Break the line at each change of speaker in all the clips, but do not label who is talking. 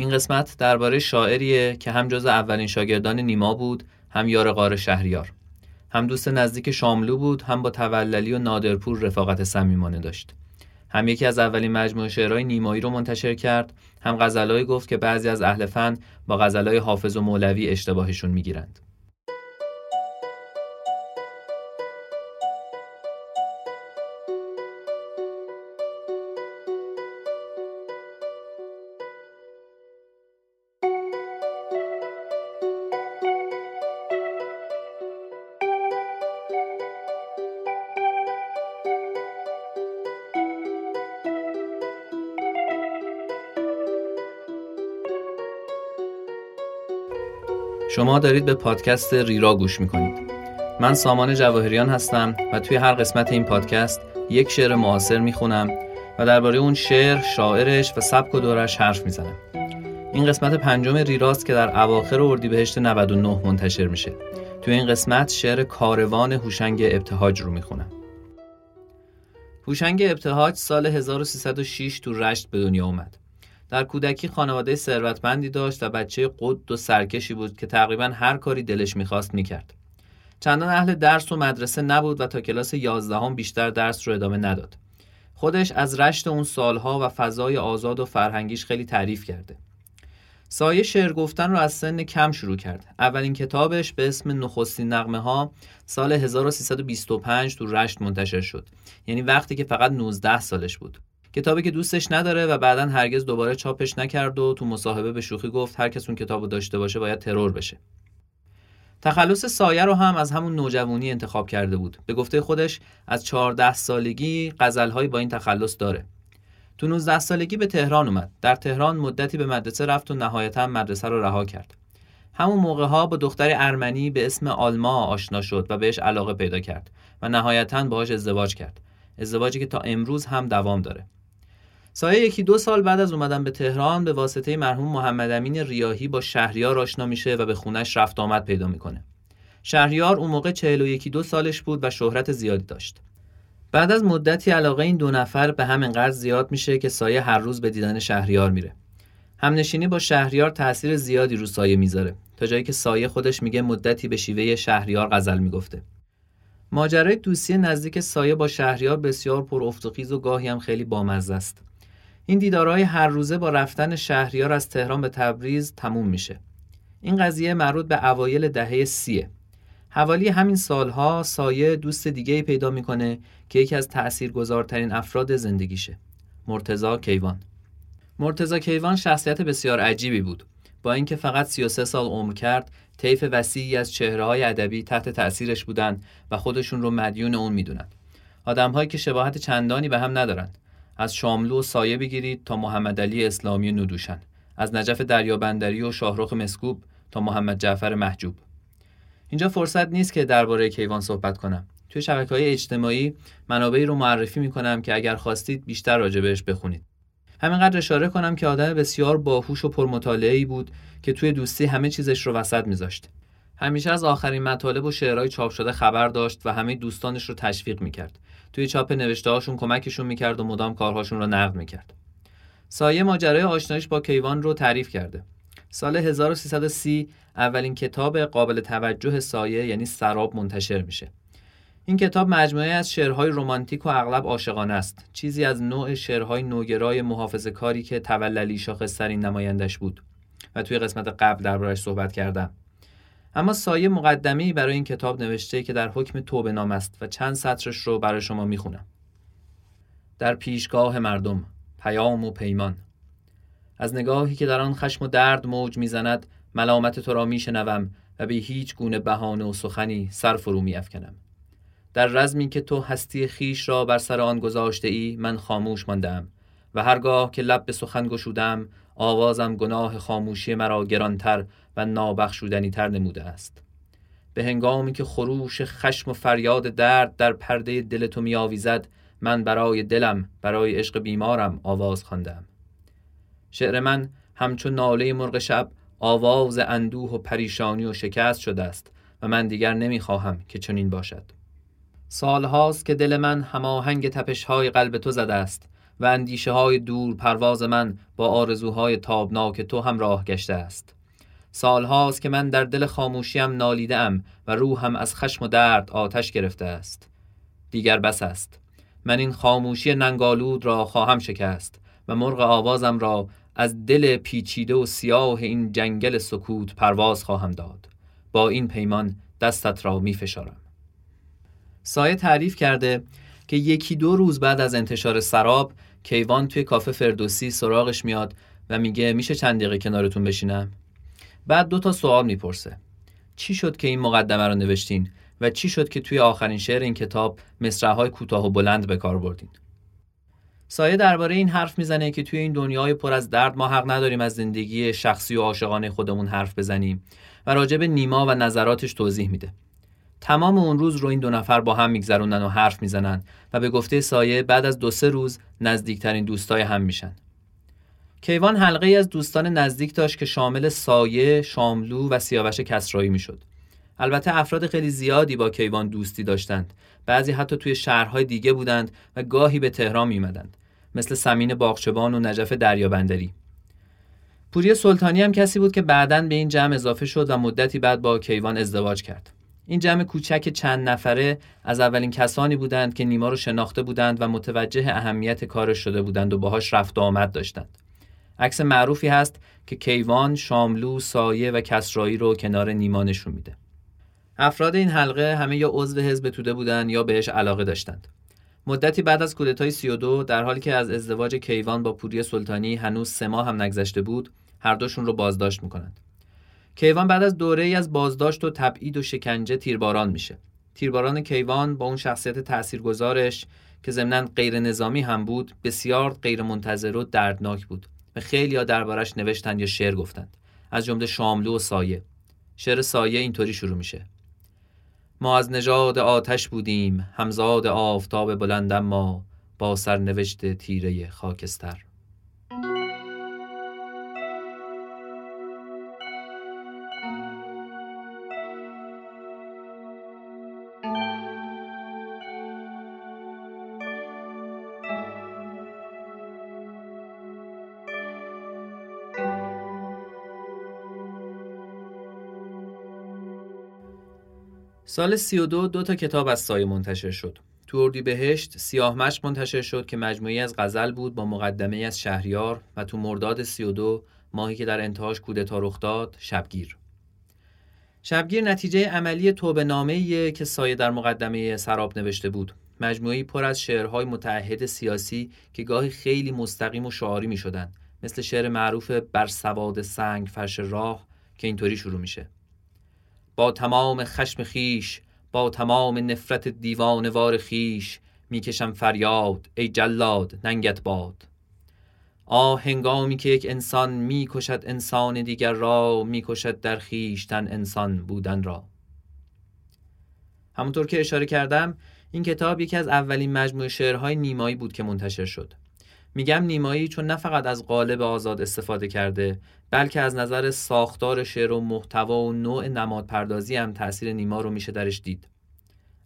این قسمت درباره شاعریه که هم جز اولین شاگردان نیما بود هم یار غار شهریار. هم دوست نزدیک شاملو بود هم با توللی و نادرپور رفاقت صمیمانه داشت. هم یکی از اولین مجموعه شعرهای نیمایی رو منتشر کرد هم غزلایی گفت که بعضی از اهل فن با غزلای حافظ و مولوی اشتباهشون می‌گیرند. شما دارید به پادکست ریرا گوش می‌کنید. من سامان جواهریان هستم و توی هر قسمت این پادکست یک شعر معاصر می‌خونم و درباره اون شعر، شاعرش و سبک و دورش حرف می‌زنم. این قسمت پنجم ریراست که در اواخر اردیبهشت 99 منتشر میشه. توی این قسمت شعر کاروان هوشنگ ابتهاج رو می‌خونم. هوشنگ ابتهاج سال 1306 تو رشت به دنیا اومد. در کودکی خانواده ثروتمندی داشت و بچه قد و سرکشی بود که تقریبا هر کاری دلش می‌خواست می‌کرد. چندان اهل درس و مدرسه نبود و تا کلاس یازدهم بیشتر درس رو ادامه نداد. خودش از رشت اون سالها و فضای آزاد و فرهنگیش خیلی تعریف کرده. سایه شعر گفتن رو از سن کم شروع کرد. اولین کتابش به اسم نخستین نغمه ها سال 1325 تو رشت منتشر شد. یعنی وقتی که فقط 19 سالش بود. کتابی که دوستش نداره و بعدا هرگز دوباره چاپش نکرد و تو مصاحبه به شوخی گفت هر کس اون کتابو داشته باشه باید ترور بشه. تخلص سایه رو هم از همون نوجوانی انتخاب کرده بود. به گفته خودش از 14 سالگی غزلهایی با این تخلص داره. تو 19 سالگی به تهران اومد. در تهران مدتی به مدرسه رفت و نهایتا مدرسه رو رها کرد. همون موقع ها با دختری ارمنی به اسم آلما آشنا شد و بهش علاقه پیدا کرد و نهایتا باهاش ازدواج کرد. ازدواجی که تا امروز هم دوام داره. سایه یکی دو سال بعد از اومدن به تهران به واسطه مرحوم محمد امین ریاهی با شهریار آشنا میشه و به خونش رفت آمد پیدا می‌کنه. شهریار اون موقع چهل و یکی دو سالش بود و شهرت زیادی داشت. بعد از مدتی علاقه این دو نفر به هم انقدر زیاد میشه که سایه هر روز به دیدن شهریار میره. همنشینی با شهریار تاثیر زیادی رو سایه می‌ذاره تا جایی که سایه خودش میگه مدتی به شیوه شهریار غزل می‌گفته. ماجرای دوستی نزدیک سایه با شهریار بسیار پر و و گاهی هم خیلی بامزه است. این دیدارهای هر روزه با رفتن شهریار از تهران به تبریز تموم میشه. این قضیه مربوط به اوایل دهه سیه. حوالی همین سالها سایه دوست دیگه پیدا می‌کنه که یکی از تأثیرگذارترین افراد زندگیشه. مرتزا کیوان. مرتزا کیوان شخصیت بسیار عجیبی بود. با اینکه فقط 33 سال عمر کرد، طیف وسیعی از چهره های ادبی تحت تأثیرش بودند و خودشون رو مدیون اون می‌دونن. آدمهایی که شباهت چندانی به هم ندارند. از شاملو و سایه بگیرید تا محمد علی اسلامی ندوشن از نجف دریابندری و شاهرخ مسکوب تا محمد جعفر محجوب. اینجا فرصت نیست که درباره کیوان صحبت کنم. توی شبکه های اجتماعی منابعی رو معرفی می‌کنم که اگر خواستید بیشتر راجع بهش بخونید. همینقدر اشاره کنم که آدم بسیار باهوش و پرمطالعه بود که توی دوستی همه چیزش رو وسط میذاشت. همیشه از آخرین مطالب و شعرهای چاپ شده خبر داشت و همه دوستانش رو تشویق می‌کرد. توی چاپ نوشته هاشون کمکشون می‌کرد و مدام کارهاشون رو نقد می‌کرد. سایه ماجرای آشنایش با کیوان رو تعریف کرده. سال 1330 اولین کتاب قابل توجه سایه یعنی سراب منتشر میشه. این کتاب مجموعه از شعرهای رمانتیک و اغلب عاشقانه است. چیزی از نوع شعرهای نوگرای محافظه کاری که توللی شاخصترین نمایندش بود. و توی قسمت قبل دربارش صحبت کردم. اما سایه مقدمی برای این کتاب نوشته که در حکم توبه نام است و چند سطرش رو برای شما می‌خونم. در پیشگاه مردم پیام و پیمان از نگاهی که در آن خشم و درد موج می‌زند ملامت تو را میشنوم و به هیچ گونه بهانه و سخنی سر فرو میافکنم در رزمی که تو هستی خیش را بر سر آن گذاشته ای من خاموش ماندم و هرگاه که لب به سخن گشودم آوازم گناه خاموشی مرا گرانتر و نابخشودنی تر نموده است. به هنگامی که خروش خشم و فریاد درد در پرده دل تو می آویزد من برای دلم برای عشق بیمارم آواز خواندم. شعر من همچون ناله مرغ شب آواز اندوه و پریشانی و شکست شده است و من دیگر نمی‌خواهم که چنین باشد. سالهاست که دل من هماهنگ تپش های قلب تو زده است و اندیشه های دور پرواز من با آرزوهای تابناک تو همراه گشته است. سالهاست که من در دل خاموشیم نالیده ام و روحم از خشم و درد آتش گرفته است. دیگر بس است. من این خاموشی ننگالود را خواهم شکست و مرغ آوازم را از دل پیچیده و سیاه این جنگل سکوت پرواز خواهم داد. با این پیمان دستت را می فشارم. سایه تعریف کرده که یکی دو روز بعد از انتشار سراب کیوان توی کافه فردوسی سراغش میاد و میگه میشه چند دقیقه کنارتون بشینم؟ بعد دو تا سوال می‌پرسه. چی شد که این مقدمه رو نوشتین و چی شد که توی آخرین شعر این کتاب مصرعهای کوتاه و بلند به کار بردین؟ سایه درباره این حرف می‌زنه که توی این دنیای پر از درد ما حق نداریم از زندگی شخصی و عاشقانه خودمون حرف بزنیم و راجع به نیما و نظراتش توضیح میده. تمام اون روز رو این دو نفر با هم میگذروندن و حرف می‌زنن و به گفته سایه بعد از دو سه روز نزدیکترین دوستای هم میشن. کیوان حلقه از دوستان نزدیک داشت که شامل سایه، شاملو و سیاوش کسرایی می‌شد. البته افراد خیلی زیادی با کیوان دوستی داشتند. بعضی حتی توی شهرهای دیگه بودند و گاهی به تهران میمدند. مثل سمین باغچبان و نجف دریابندری. پوری سلطانی هم کسی بود که بعدا به این جمع اضافه شد و مدتی بعد با کیوان ازدواج کرد. این جمع کوچک چند نفره از اولین کسانی بودند که نیما رو شناخته بودند و متوجه اهمیت کارش شده بودند و باهاش رفت و آمد داشتند. عکس معروفی هست که کیوان، شاملو، سایه و کسرایی رو کنار نیما نشون میده. افراد این حلقه همه یا عضو حزب توده بودند یا بهش علاقه داشتند. مدتی بعد از کودتای 32 در حالی که از ازدواج کیوان با پوری سلطانی هنوز سه ماه هم نگذشته بود، هر دوشون رو بازداشت می‌کنند. کیوان بعد از دوره ای از بازداشت و تبعید و شکنجه تیرباران میشه. تیرباران کیوان با اون شخصیت تاثیرگذارش که ضمناً غیر نظامی هم بود، بسیار غیر منتظر و دردناک بود. خیلی ها دربارش نوشتن یا شعر گفتند. از جمله شاملو و سایه. شعر سایه اینطوری شروع میشه. ما از نژاد آتش بودیم همزاد آفتاب بلند ما با سرنوشت تیره خاکستر. سال 32 دو تا کتاب از سایه منتشر شد. تو بهشت سیاه مشق منتشر شد که مجموعی از غزل بود با مقدمه از شهریار و تو مرداد 32 ماهی که در انتهاش کودتا رخ داد شبگیر. شبگیر نتیجه عملی توبه نامه که سایه در مقدمه سراب نوشته بود. مجموعی پر از شعرهای متعهد سیاسی که گاهی خیلی مستقیم و شعاری می شدن. مثل شعر معروف بر سواد سنگ فرش راه که اینطوری شروع میشه. با تمام خشم خیش با تمام نفرت دیوانوار خیش می‌کشم فریاد ای جلاد ننگت باد. آه هنگامی که یک انسان می‌کشد انسان دیگر را می‌کشد در خیشتن انسان بودن را. همونطور که اشاره کردم این کتاب یکی از اولین مجموعه شعرهای نیمایی بود که منتشر شد. میگم نیمایی چون نه فقط از قالب آزاد استفاده کرده بلکه از نظر ساختار شعر و محتوا و نوع نماد پردازی هم تاثیر نیما رو میشه درش دید.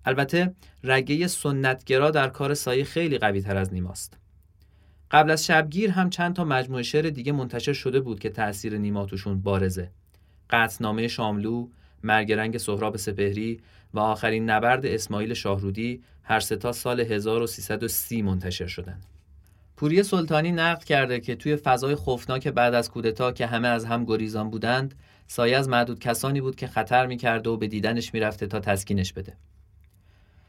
البته رگه سنتگرا در کار سایه خیلی قوی تر از نیماست. قبل از شبگیر هم چند تا مجموعه شعر دیگه منتشر شده بود که تاثیر نیما توشون بارزه. قطنامه شاملو مرگ رنگ سهراب سپهری و آخرین نبرد اسماعیل شاهرودی هر ستا سال 1330 منتشر شدند. پوری سلطانی نقد کرده که توی فضای خوفناک بعد از کودتا که همه از هم گریزان بودند سایه از معدود کسانی بود که خطر می‌کرده و به دیدنش می‌رفته تا تسکینش بده.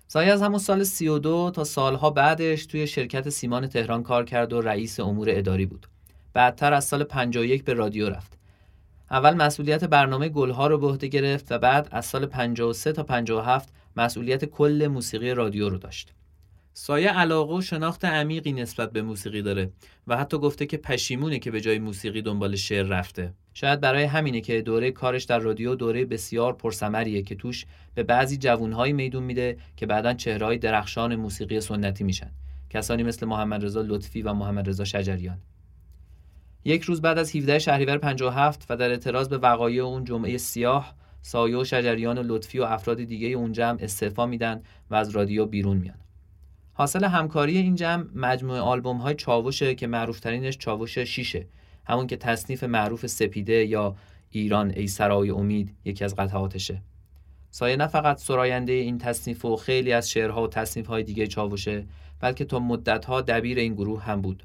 سایه از همون سال 32 تا سالها بعدش توی شرکت سیمان تهران کار کرد و رئیس امور اداری بود. بعدتر از سال 51 به رادیو رفت. اول مسئولیت برنامه گلها رو به عهده گرفت و بعد از سال 53 تا 57 مسئولیت کل موسیقی رادیو رو داشت. سایه علاقه و شناخت عمیقی نسبت به موسیقی داره و حتی گفته که پشیمونه که به جای موسیقی دنبال شعر رفته. شاید برای همینه که دوره کارش در رادیو دوره بسیار پرثمریه که توش به بعضی جوونهایی میدون میده که بعدا چهرههای درخشان موسیقی سنتی میشن. کسانی مثل محمد رضا لطفی و محمد رضا شجریان. یک روز بعد از 17 شهریور 57 و در اعتراض به وقایع اون جمعه سیاه سایه و شجریان و لطفی و افراد دیگه اون جمع استعفا میدن و از رادیو بیرون میان. حاصل همکاری این جمع مجموعه آلبوم های چاوشه که معروف ترینش چاوش شیشه. همون که تصنیف معروف سپیده یا ایران ای سرای امید یکی از قطعاتشه سایه نه فقط سراینده این تصنیف و خیلی از شعرها و تصنیف های دیگه چاوشه بلکه تا مدتها دبیر این گروه هم بود.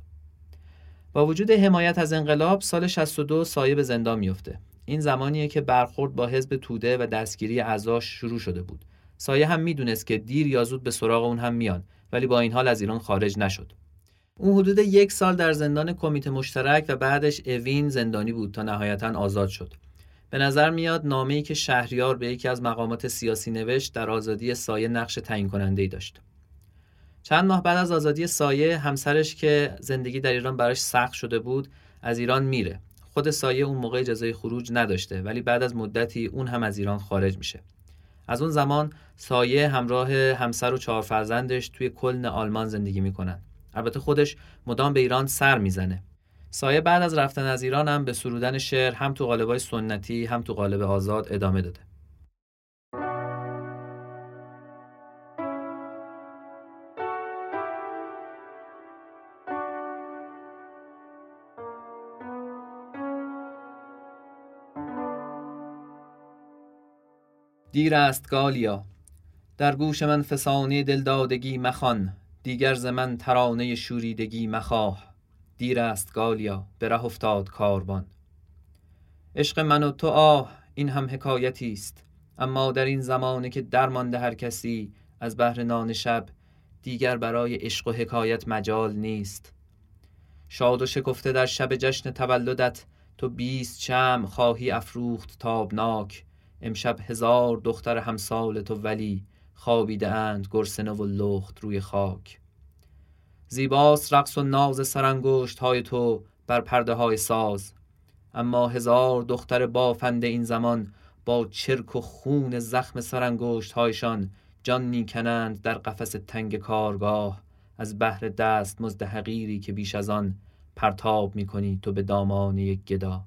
با وجود حمایت از انقلاب سال 62 سایه به زندان میفته این زمانیه که برخورد با حزب توده و دستگیری اعضاش شروع شده بود. سایه هم می‌دونست که دیر یا زود به سراغ اون هم میان. ولی با این حال از ایران خارج نشد. اون حدود یک سال در زندان کمیته مشترک و بعدش اوین زندانی بود تا نهایتا آزاد شد. به نظر میاد نامه‌ای که شهریار به یکی از مقامات سیاسی نوشت در آزادی سایه نقش تعیین کننده ای داشت. چند ماه بعد از آزادی سایه همسرش که زندگی در ایران براش سخت شده بود از ایران میره. خود سایه اون موقع اجازه خروج نداشته ولی بعد از مدتی اون هم از ایران خارج میشه. از اون زمان سایه همراه همسر و چهار فرزندش توی کلن آلمان زندگی می‌کنن. البته خودش مدام به ایران سر می‌زنه. سایه بعد از رفتن از ایران هم به سرودن شعر هم تو قالبای سنتی هم تو قالب آزاد ادامه داده. دیر است گالیا. در گوش من فسانه دلدادگی مخوان دیگر ز من ترانه شوریدگی مخواه. دیر است گالیا به ره افتاد کاروان. عشق من و تو آه این هم حکایتی است. اما در این زمانه که درمانده هر کسی از بهر نان شب دیگر برای عشق و حکایت مجال نیست. شاد و شکفته در شب جشن تولدت تو بیست چم خواهی افروخت تابناک. امشب هزار دختر همسال تو ولی خوابیده اند گرسنه و لخت روی خاک. زیباست رقص و ناز سرانگشت های تو بر پرده های ساز. اما هزار دختر بافنده این زمان با چرک و خون زخم سرانگشت هایشان جان می‌کنند در قفس تنگ کارگاه. از بهر دست مزد حقیری که بیش از آن پرتاب می‌کنی تو به دامان یک گدا.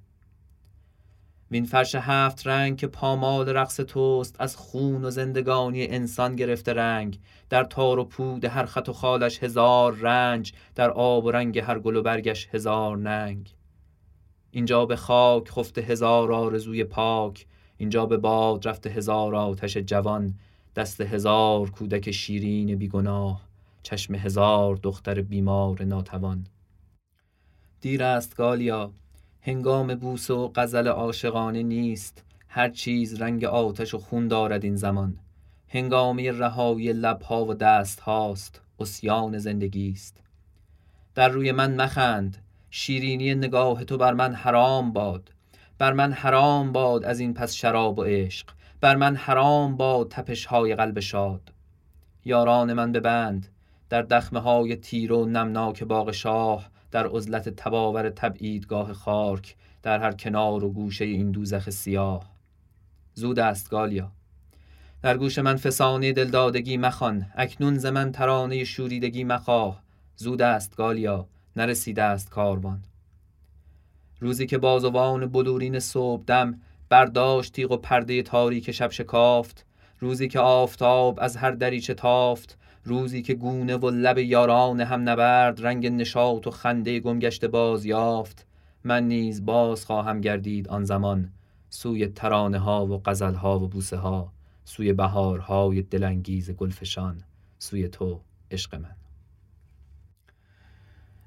وین فرش هفت رنگ که پامال رقص توست از خون و زندگانی انسان گرفته رنگ. در تار و پود هر خط و خالش هزار رنج در آب و رنگ هر گل و برگش هزار ننگ. اینجا به خاک خفته هزار آرزوی پاک اینجا به باد رفته هزار آتش جوان. دست هزار کودک شیرین بیگناه چشم هزار دختر بیمار ناتوان. دیر است گالیا هنگام بوس و غزل عاشقانه نیست. هر چیز رنگ آتش و خون دارد این زمان. هنگامی رهایی لبها و دست هاست اسیان زندگی است. در روی من مخند. شیرینی نگاه تو بر من حرام باد. بر من حرام باد از این پس شراب و عشق. بر من حرام باد تپش های قلب شاد. یاران من ببند. در دخمه های تیر و نمناک باغ شاه. در عزلت تباور تبعیدگاه خارک در هر کنار و گوشه این دوزخ سیاه. زود است گالیا. در گوش من فسانه دلدادگی مخوان اکنون ز ترانه شوریدگی مخواه. زود است گالیا نرسیده است کاروان. روزی که بازوان بلورین صبح دم برداشت تیغ و پرده تاریک شب شکافت. روزی که آفتاب از هر دریچه تافت روزی که گونه و لب یاران هم نبرد رنگ نشاط و خنده گمگشته باز یافت. من نیز باز خواهم گردید آن زمان. سوی ترانه ها و غزل ها و بوسه ها سوی بهارهای دلانگیز گلفشان سوی تو عشق من.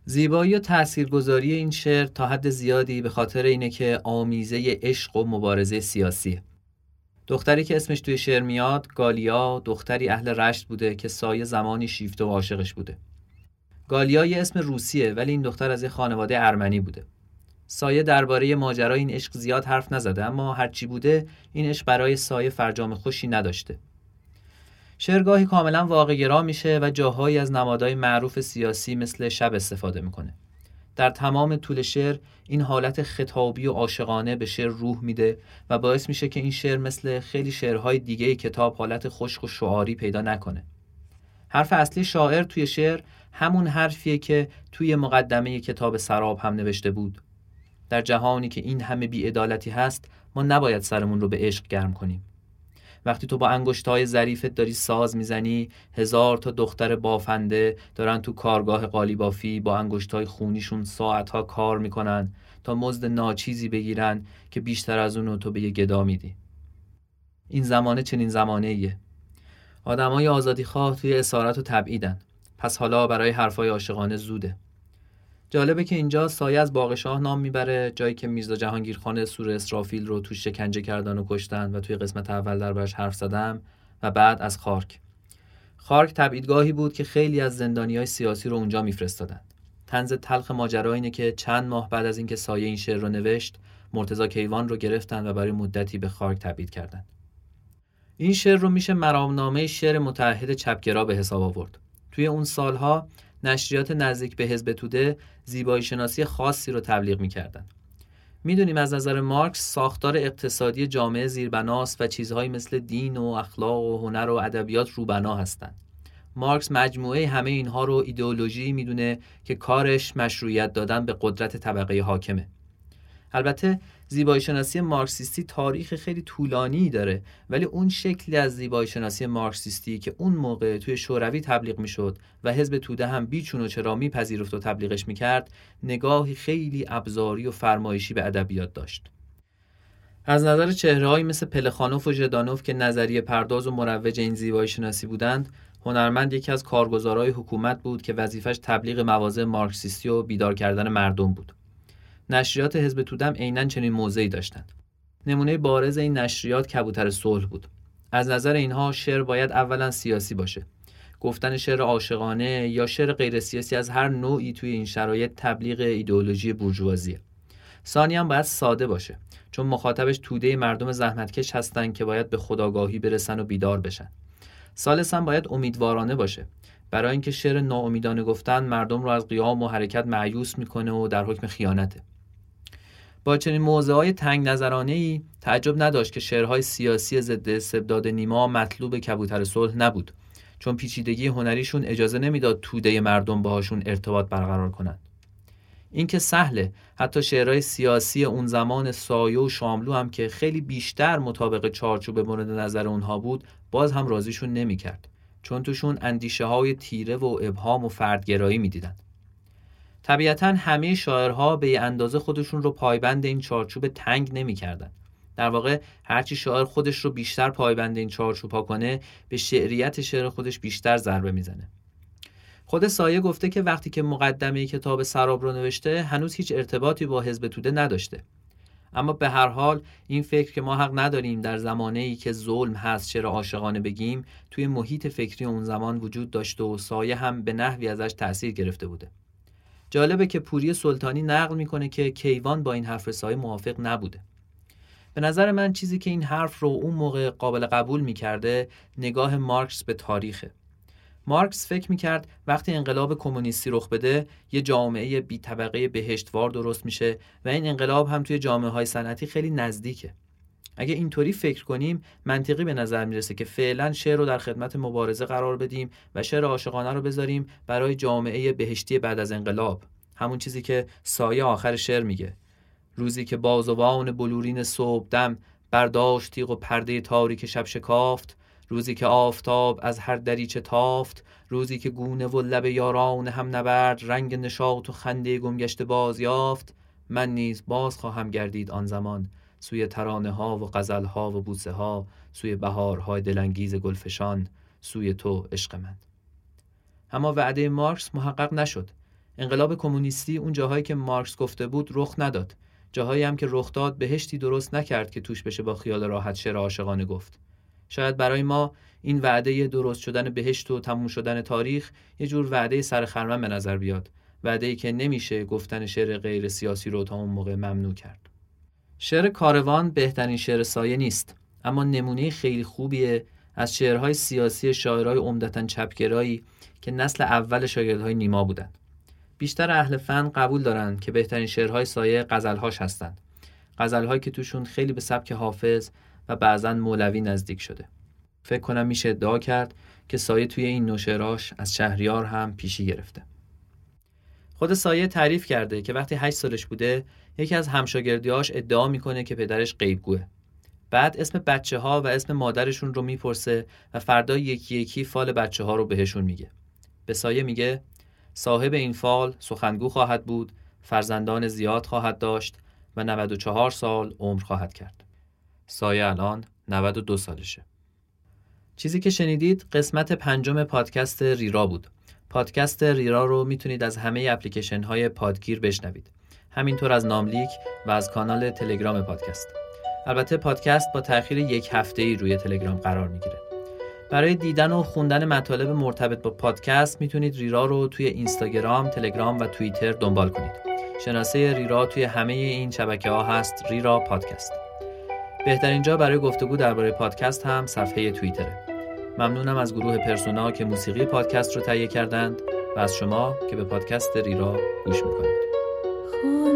زیبایی و تاثیرگذاری این شعر تا حد زیادی به خاطر اینه که آمیزه عشق و مبارزه سیاسیه دختری که اسمش توی شعر میاد گالیا دختری اهل رشت بوده که سایه زمانی شیفته و عاشقش بوده. گالیا یه اسم روسیه ولی این دختر از یه خانواده ارمنی بوده. سایه درباره ماجرای این عشق زیاد حرف نزده اما هرچی بوده این عشق برای سایه فرجام خوشی نداشته. شعرگاهی کاملا واقعگرا میشه و جاهایی از نمادهای معروف سیاسی مثل شب استفاده می‌کنه. در تمام طول شعر این حالت خطابی و عاشقانه به شعر روح میده و باعث میشه که این شعر مثل خیلی شعرهای دیگه کتاب حالت خشک و شعاری پیدا نکنه. حرف اصلی شاعر توی شعر همون حرفیه که توی مقدمه کتاب سراب هم نوشته بود. در جهانی که این همه بیعدالتی هست ما نباید سرمون رو به عشق گرم کنیم. وقتی تو با انگشتای ظریفت داری ساز می‌زنی هزار تا دختر بافنده دارن تو کارگاه قالیبافی با انگشتای خونیشون ساعتها کار می‌کنن تا مزد ناچیزی بگیرن که بیشتر از اونو تو به یه گدا میدی. این زمانه چنین زمانه ایه آدمای آزادی خواه توی اسارت و تبعیدن. پس حالا برای حرفای عاشقانه زوده. جالبه که اینجا سایه از باغشاه نام می‌بره جایی که میرزا جهانگیرخان سور اسرافیل رو توش شکنجه کردن و کشتن و توی قسمت اول دربارش حرف زدم و بعد از خارک. خارک تبعیدگاهی بود که خیلی از زندانی های سیاسی رو اونجا میفرستادن. تنز تلخ ماجرا اینه که چند ماه بعد از اینکه سایه این شعر رو نوشت مرتزا کیوان رو گرفتن و برای مدتی به خارک تبعید کردند. این شعر رو میشه مرامنامه شعر متحد چپگرا به حساب آورد. توی اون سالها نشریات نزدیک به حزب توده زیبایی شناسی خاصی رو تبلیغ می‌کردن. می‌دونیم از نظر مارکس ساختار اقتصادی جامعه زیربناست و چیزهایی مثل دین و اخلاق و هنر و ادبیات روبنا هستند. مارکس مجموعه همه اینها رو ایدئولوژی می‌دونه که کارش مشروعیت دادن به قدرت طبقه حاکمه. البته زیبایی شناسی مارکسیستی تاریخ خیلی طولانی داره ولی اون شکلی از زیبایی شناسی مارکسیستی که اون موقع توی شوروی تبلیغ می‌شد و حزب توده هم بیچون و چرا میپذیرفت و تبلیغش می‌کرد نگاهی خیلی ابزاری و فرمایشی به ادبیات داشت. از نظر چهرههایی مثل پلخانوف و ژدانوف که نظریه پرداز و مروج این زیبایی شناسی بودند هنرمند یکی از کارگزارای حکومت بود که وظیفش تبلیغ مواضع مارکسیستی و بیدار کردن مردم بود. نشریات حزب تودم عینا چنین موضعی داشتند. نمونه بارز این نشریات کبوتر صلح بود. از نظر اینها شعر باید اولا سیاسی باشه. گفتن شعر عاشقانه یا شعر غیر سیاسی از هر نوعی توی این شرایط تبلیغ ایدئولوژی بورژوازیه. ثانی هم باید ساده باشه چون مخاطبش توده مردم زحمتکش هستن که باید به خداگاهی برسن و بیدار بشن. ثالثا باید امیدوارانه باشه. برای اینکه شعر ناامیدانه گفتن مردم رو از قیام و حرکت معیوس می‌کنه و در حکم خیانته. با چنین موضوع تنگ نظرانه ای تعجب نداشت که شعرهای سیاسی ضد استبداد نیما مطلوب کبوتر صلح نبود چون پیچیدگی هنریشون اجازه نمی‌داد توده مردم باهاشون ارتباط برقرار کنند. این که سهله حتی شعرهای سیاسی اون زمان سایه و شاملو هم که خیلی بیشتر مطابق چارچوب مورد نظر اونها بود باز هم راضیشون نمی‌کرد چون توشون اندیشه های تیره و ابهام و فردگرایی می‌دیدند طبیعتا همه شاعرها به اندازه خودشون رو پایبند این چارچوب تنگ نمی‌کردن. در واقع هرچی شاعر خودش رو بیشتر پایبند این چارچوب ها کنه به شعریت شعر خودش بیشتر ضربه می‌زنه. خود سایه گفته که وقتی که مقدمه کتاب سراب رو نوشته هنوز هیچ ارتباطی با حزب توده نداشته. اما به هر حال این فکر که ما حق نداریم در زمانه ای که ظلم هست چرا عاشقانه بگیم توی محیط فکری اون زمان وجود داشته و سایه هم به نحوی ازش تاثیر گرفته بوده. جالبه که پوری سلطانی نقل می‌کنه که کیوان با این حرف سایه موافق نبوده. به نظر من چیزی که این حرف رو اون موقع قابل قبول می‌کرده نگاه مارکس به تاریخه. مارکس فکر می‌کرد وقتی انقلاب کمونیستی رخ بده یه جامعه بی طبقه بهشتوار درست میشه و این انقلاب هم توی جامعه های صنعتی خیلی نزدیکه. اگه اینطوری فکر کنیم منطقی به نظر می‌رسه که فعلا شعر رو در خدمت مبارزه قرار بدیم و شعر عاشقانه رو بذاریم برای جامعه بهشتی بعد از انقلاب. همون چیزی که سایه آخر شعر میگه. روزی که بازوان بلورین صبح دم برداشت تیغ و پرده تاریک شب شکافت روزی که آفتاب از هر دریچه تافت روزی که گونه و لب یاران هم نبرد رنگ نشاط و خنده گمگشت باز یافت من نیز باز خواهم گردید آن زمان. سوی ترانه ها و غزل ها و بوسه ها سوی بهارهای دلانگیز گلفشان سوی تو عشق من. اما وعده مارکس محقق نشد. انقلاب کمونیستی اون جاهایی که مارکس گفته بود رخ نداد. جاهایی هم که رخ داد بهشتی درست نکرد که توش بشه با خیال راحت شعر عاشقانه گفت. شاید برای ما این وعده درست شدن بهشت و تموم شدن تاریخ یه جور وعده سرخرمن به نظر بیاد. وعده ای که نمیشه گفتن شعر غیر سیاسی رو تا اون موقع ممنوع کرد. شعر کاروان بهترین شعر سایه نیست اما نمونه خیلی خوبیه از شعرهای سیاسی شاعرهای عمدتا چپگرایی که نسل اول شاگردهای نیما بودند بیشتر اهل فن قبول دارند که بهترین شعرهای سایه غزلهاش هستند غزلهایی که توشون خیلی به سبک حافظ و بعضا مولوی نزدیک شده. فکر کنم میشه ادعا کرد که سایه توی این نوشراش از شهریار هم پیشی گرفته. خود سایه تعریف کرده که وقتی هشت سالش بوده یکی از همشاگردیاش ادعا می‌کنه که پدرش غیبگوه. بعد اسم بچه ها و اسم مادرشون رو می‌پرسه و فردا یکی یکی فال بچه ها رو بهشون میگه. به سایه میگه صاحب این فال سخنگو خواهد بود فرزندان زیاد خواهد داشت و 94 سال عمر خواهد کرد. سایه الان 92 سالشه. چیزی که شنیدید قسمت پنجم پادکست ریرا بود. پادکست ریرا رو می‌تونید از همه اپلیکیشن های پادگیر بشنوید. همینطور از ناملیک و از کانال تلگرام پادکست البته پادکست با تاخیر یک هفته ای روی تلگرام قرار می‌گیره برای دیدن و خوندن مطالب مرتبط با پادکست می‌تونید ریرا رو توی اینستاگرام، تلگرام و توییتر دنبال کنید. شناسه ریرا توی همه این شبکه ها هست ریرا پادکست. بهترین جا برای گفتگو درباره پادکست هم صفحه توییتره. ممنونم از گروه پرسونا که موسیقی پادکست رو تهیه کردند و از شما که به پادکست ریرا گوش می‌کنید. 过